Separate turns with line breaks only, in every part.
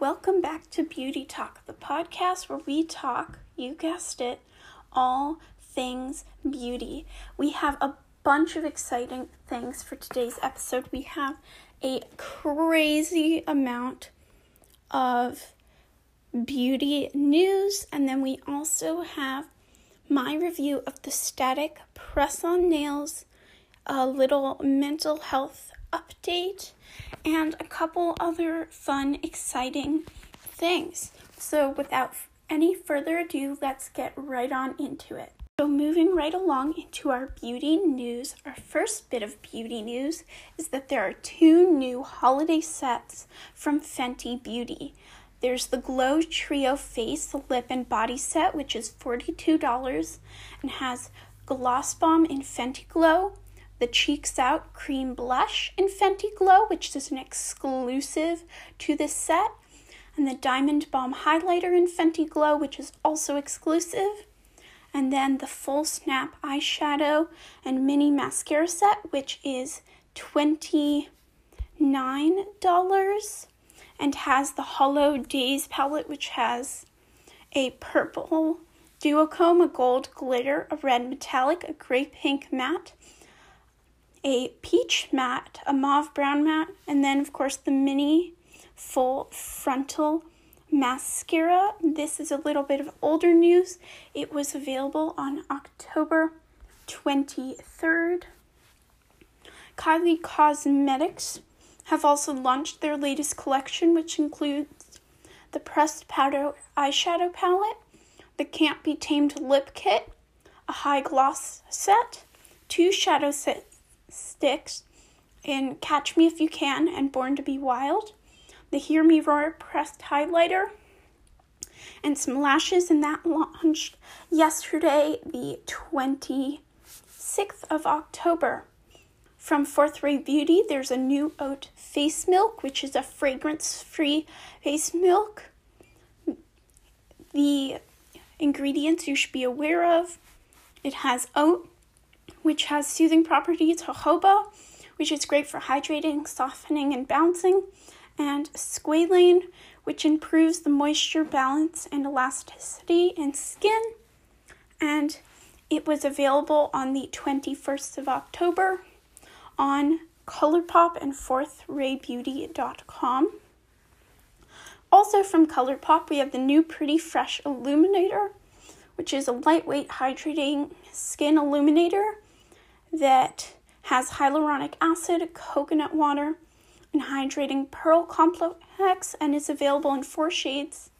welcome back to Beauty Talk, the podcast where we talk, you guessed it, all things beauty. We have a bunch of exciting things for today's episode. We have a crazy amount of beauty news, and then we also have my review of the static press on nails, a little mental health update, and a couple other fun, exciting things. So, without any further ado, let's get right on into it. So, moving right along into our beauty news, our first bit of beauty news is that there are two new holiday sets from Fenty Beauty. There's the Glow Trio Face Lip and Body Set, which is $42 and has Gloss Bomb in Fenty Glow, the Cheeks Out Cream Blush in Fenty Glow, which is an exclusive to this set, and the Diamond Bomb Highlighter in Fenty Glow, which is also exclusive, and then the Full Snap Eyeshadow and Mini Mascara set, which is $29 and has the Hollow Days palette, which has a purple duochrome, a gold glitter, a red metallic, a gray pink matte, a peach matte, a mauve brown matte, and then, of course, the mini full frontal mascara. This is a little bit of older news. It was available on October 23rd. Kylie Cosmetics have also launched their latest collection, which includes the pressed powder eyeshadow palette, the Can't Be Tamed lip kit, a high gloss set, two shadow set sticks in Catch Me If You Can and Born to Be Wild, the Hear Me Roar pressed highlighter, and some lashes, and that launched yesterday, the 26th of October. From Fourth Ray Beauty, there's a new oat face milk, which is a fragrance free face milk. The ingredients you should be aware of it has oat, which has soothing properties, jojoba, which is great for hydrating, softening, and bouncing, and squalane, which improves the moisture balance and elasticity in skin. And it was available on the 21st of October on ColourPop and FourthRayBeauty.com. Also from ColourPop, we have the new Pretty Fresh Illuminator, which is a lightweight hydrating skin illuminator that has hyaluronic acid, coconut water, and hydrating pearl complex and is available in four shades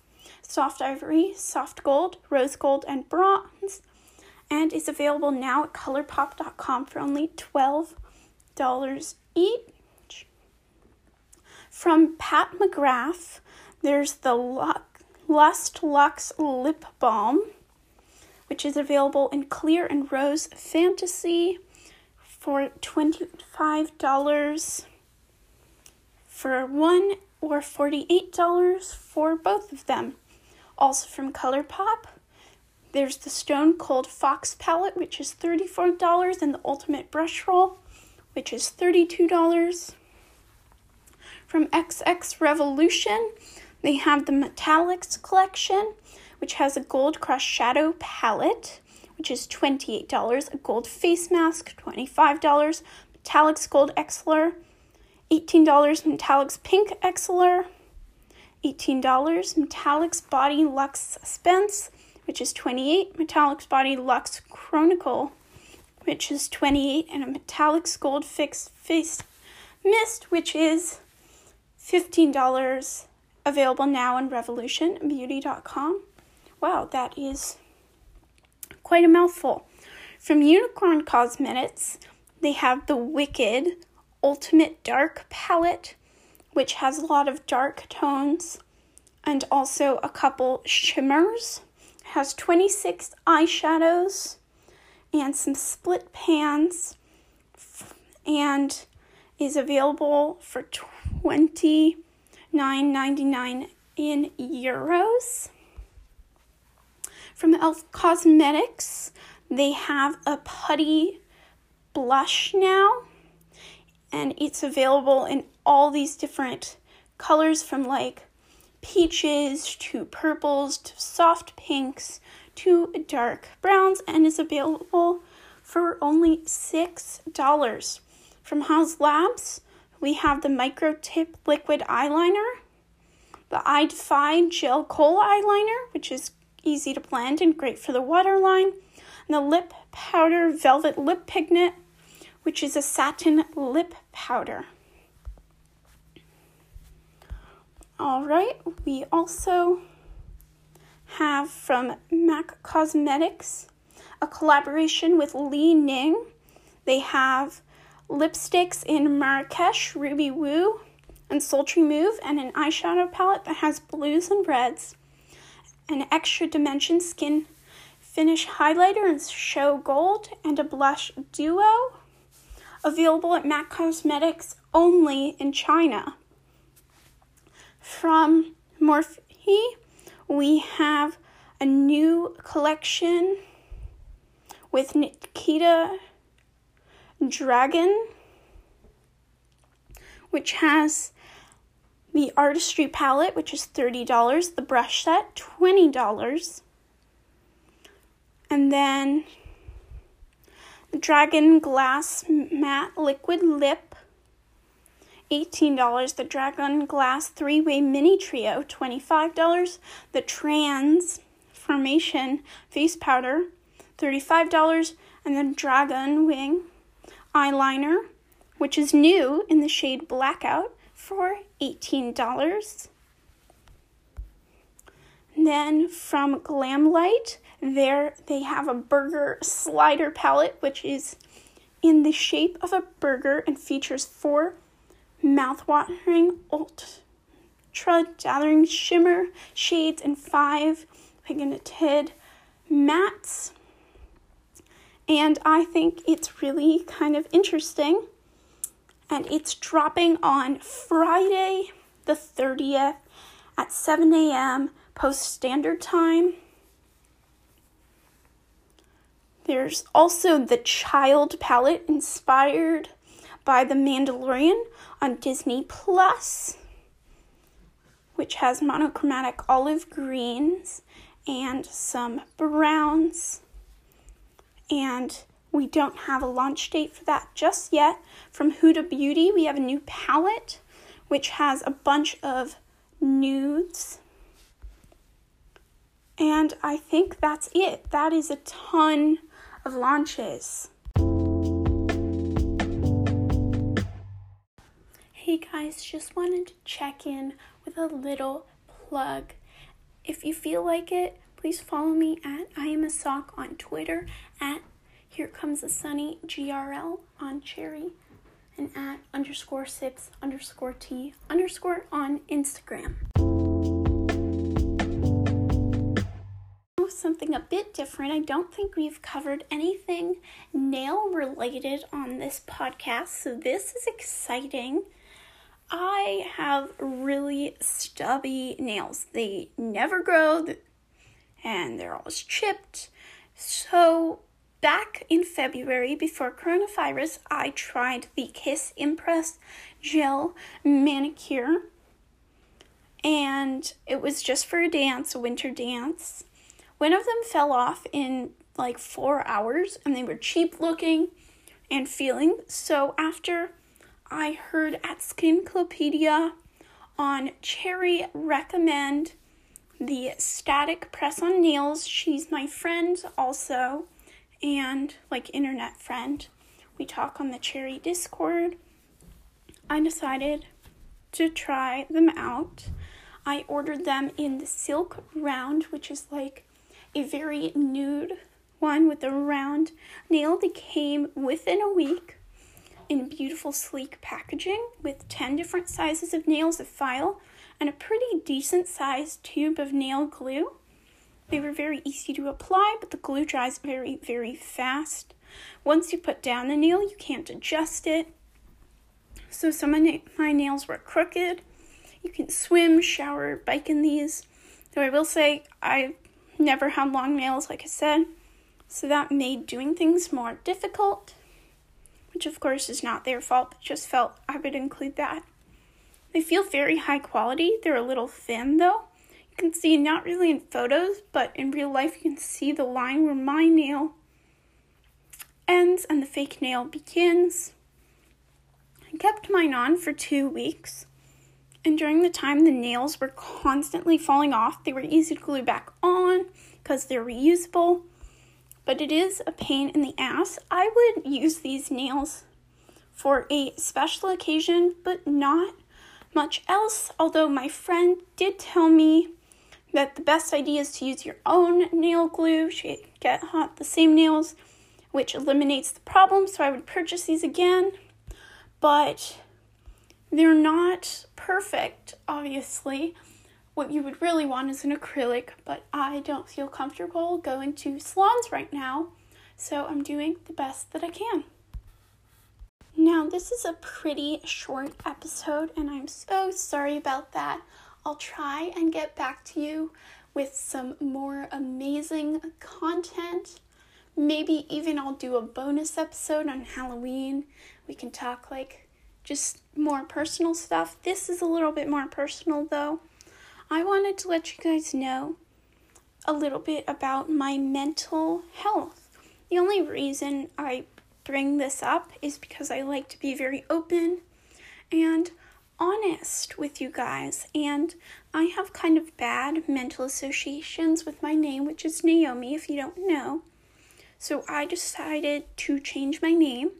soft ivory, soft gold, rose gold, and bronze, and is available now at colourpop.com for only 12 dollars each. From Pat McGrath, there's the Lust Luxe Lip Balm, which is available in clear and rose fantasy for $25 for one or $48 for both of them. Also from ColourPop, there's the Stone Cold Fox palette, which is $34, and the Ultimate Brush Roll, which is $32. From XX Revolution, they have the Metallics collection, which has a gold crush shadow palette, which is $28, a gold face mask, $25, Metallics Gold Excellor, $18, Metallics Pink Excellor, $18, Metallics Body Luxe Suspense, which is 28, Metallics Body Luxe Chronicle, which is 28, and a Metallics gold fix face mist, which is $15, available now on revolutionbeauty.com. Wow, that is quite a mouthful. From Unicorn Cosmetics, they have the Wicked Ultimate Dark Palette, which has a lot of dark tones and also a couple shimmers. Has 26 eyeshadows and some split pans and is available for twenty nine ninety nine in euros. From Elf Cosmetics, they have a putty blush now, and it's available in all these different colors from like peaches to purples to soft pinks to dark browns and is available for only $6. From Haus Labs, we have the Micro Tip Liquid Eyeliner, the I Defy Gel Kohl Eyeliner, which is easy to blend and great for the waterline, and the Lip Powder Velvet Lip Pigment, which is a satin lip powder. All right, we also have from MAC Cosmetics a collaboration with Li Ning. They have lipsticks in Marrakesh, Ruby Woo, and Sultry Move, and an eyeshadow palette that has blues and reds, an extra dimension skin finish highlighter in show gold, and a blush duo. Available at MAC Cosmetics only in China. From Morphe, we have a new collection with Nikita Dragun which has the artistry palette, which is $30, the brush set, $20, and then the Dragun Glass Matte Liquid Lip, $18. The Dragun Glass Three Way Mini Trio, $25. The Transformation Face Powder, $35. And the Dragun Wing Eyeliner, which is new in the shade Blackout, for $18. then from Glamlite, there they have a burger slider palette, which is in the shape of a burger and features four mouthwatering ultra gathering shimmer shades and five pigmented mattes. And I think it's really kind of interesting. And it's dropping on Friday the 30th at 7 a.m. post standard time. There's also the Child palette inspired by The Mandalorian on Disney Plus, which has monochromatic olive greens and some browns. And we don't have a launch date for that just yet. From Huda Beauty, we have a new palette which has a bunch of nudes. And I think that's it. That is a ton of launches. Hey guys, just wanted to check in with a little plug. If you feel like it, please follow me at I am a sock on Twitter, at Here Comes the Sunny GRL on Cherry, and at underscore sips underscore tea underscore on Instagram. Something a bit different. I don't think we've covered anything nail related on this podcast, so this is exciting. I have really stubby nails. They never grow and they're always chipped. So, back in February before coronavirus, I tried the Kiss Impress Gel Manicure. And it was just for a dance, a winter dance. One of them fell off in like four hours and they were cheap looking and feeling. So, after I heard at Skinclopedia on Cherry recommend the static press on nails. She's my friend also, and like internet friend. We talk on the Cherry Discord. I decided to try them out. I ordered them in the silk round, which is like a very nude one with a round nail. They came within a week in beautiful sleek packaging with 10 different sizes of nails of file and a pretty decent sized tube of nail glue. They were very easy to apply, but the glue dries very, very fast. Once you put down the nail, you can't adjust it. So some of my nails were crooked. You can swim, shower, bike in these. Though I will say I've never had long nails, like I said, so that made doing things more difficult which of course is not their fault, but just felt I would include that. They feel very high quality. They're a little thin though. You can see not really in photos, but in real life you can see the line where my nail ends and the fake nail begins. I kept mine on for two weeks, and during the time the nails were constantly falling off, they were easy to glue back on because they're reusable, but it is a pain in the ass. I would use these nails for a special occasion, but not much else. Although my friend did tell me that the best idea is to use your own nail glue. Get hot the same nails, which eliminates the problem. So I would purchase these again, but they're not perfect, obviously. What you would really want is an acrylic, but I don't feel comfortable going to salons right now, so I'm doing the best that I can. Now, this is a pretty short episode, and I'm so sorry about that. I'll try and get back to you with some more amazing content. Maybe even I'll do a bonus episode on Halloween. We can talk like just more personal stuff. This is a little bit more personal though. I wanted to let you guys know a little bit about my mental health. The only reason I bring this up is because I like to be very open and honest with you guys. And I have kind of bad mental associations with my name, which is Naomi, if you don't know. So I decided to change my name.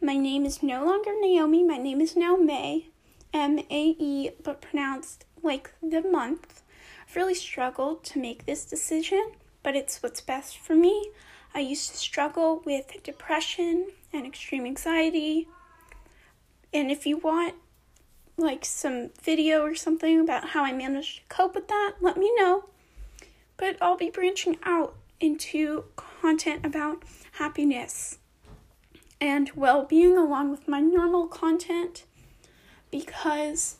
My name is no longer Naomi, my name is now May, M A E, but pronounced like the month. I've really struggled to make this decision, but it's what's best for me. I used to struggle with depression and extreme anxiety. And if you want like some video or something about how I managed to cope with that, let me know. But I'll be branching out into content about happiness and well being along with my normal content because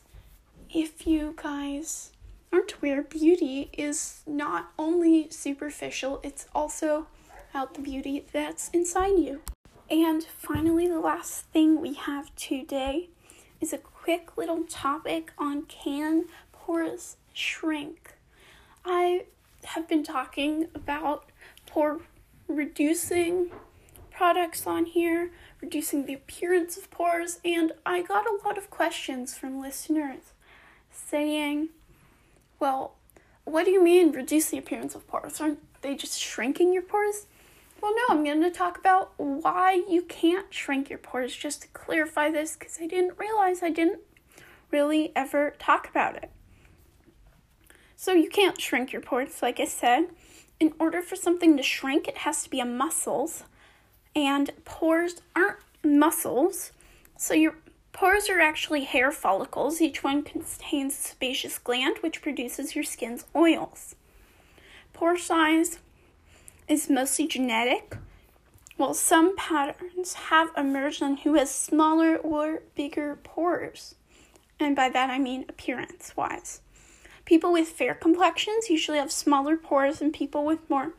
if you guys aren't aware, beauty is not only superficial, it's also out the beauty that's inside you. And finally, the last thing we have today is a quick little topic on can pores shrink. I have been talking about pore reducing products on here, reducing the appearance of pores, and I got a lot of questions from listeners saying, Well, what do you mean reduce the appearance of pores? Aren't they just shrinking your pores? Well, no, I'm going to talk about why you can't shrink your pores just to clarify this because I didn't realize I didn't really ever talk about it. So, you can't shrink your pores, like I said. In order for something to shrink, it has to be a muscles, and pores aren't muscles. So, your pores are actually hair follicles. Each one contains a sebaceous gland which produces your skin's oils. Pore size is mostly genetic, while some patterns have emerged on who has smaller or bigger pores. And by that I mean appearance wise. People with fair complexions usually have smaller pores, and people with more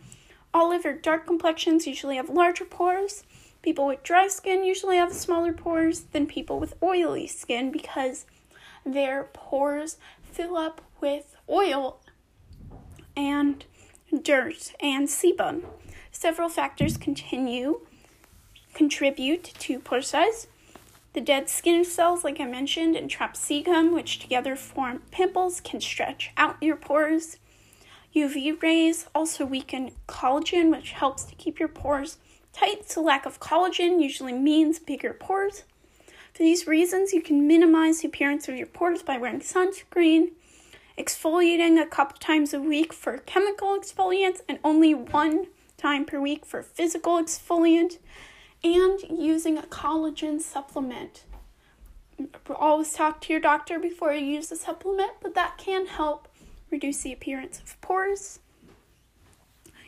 olive or dark complexions usually have larger pores. People with dry skin usually have smaller pores than people with oily skin because their pores fill up with oil and dirt, and sebum. Several factors continue contribute to pore size. The dead skin cells, like I mentioned, and trapped sebum, which together form pimples, can stretch out your pores. UV rays also weaken collagen, which helps to keep your pores tight. So, lack of collagen usually means bigger pores. For these reasons, you can minimize the appearance of your pores by wearing sunscreen, exfoliating a couple times a week for chemical exfoliants and only one time per week for physical exfoliant, and using a collagen supplement. Always talk to your doctor before you use the supplement, but that can help reduce the appearance of pores.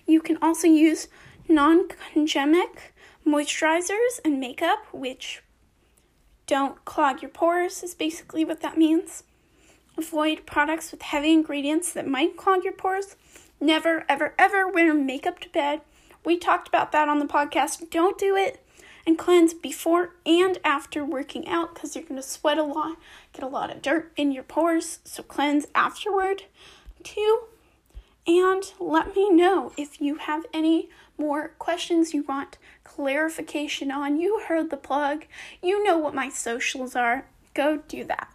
You can also use non comedogenic moisturizers and makeup, which don't clog your pores, is basically what that means. Avoid products with heavy ingredients that might clog your pores. Never, ever, ever wear makeup to bed. We talked about that on the podcast. Don't do it. and cleanse before and after working out because you're going to sweat a lot, get a lot of dirt in your pores. So cleanse afterward. too. and let me know if you have any more questions you want clarification on. You heard the plug. You know what my socials are. Go do that.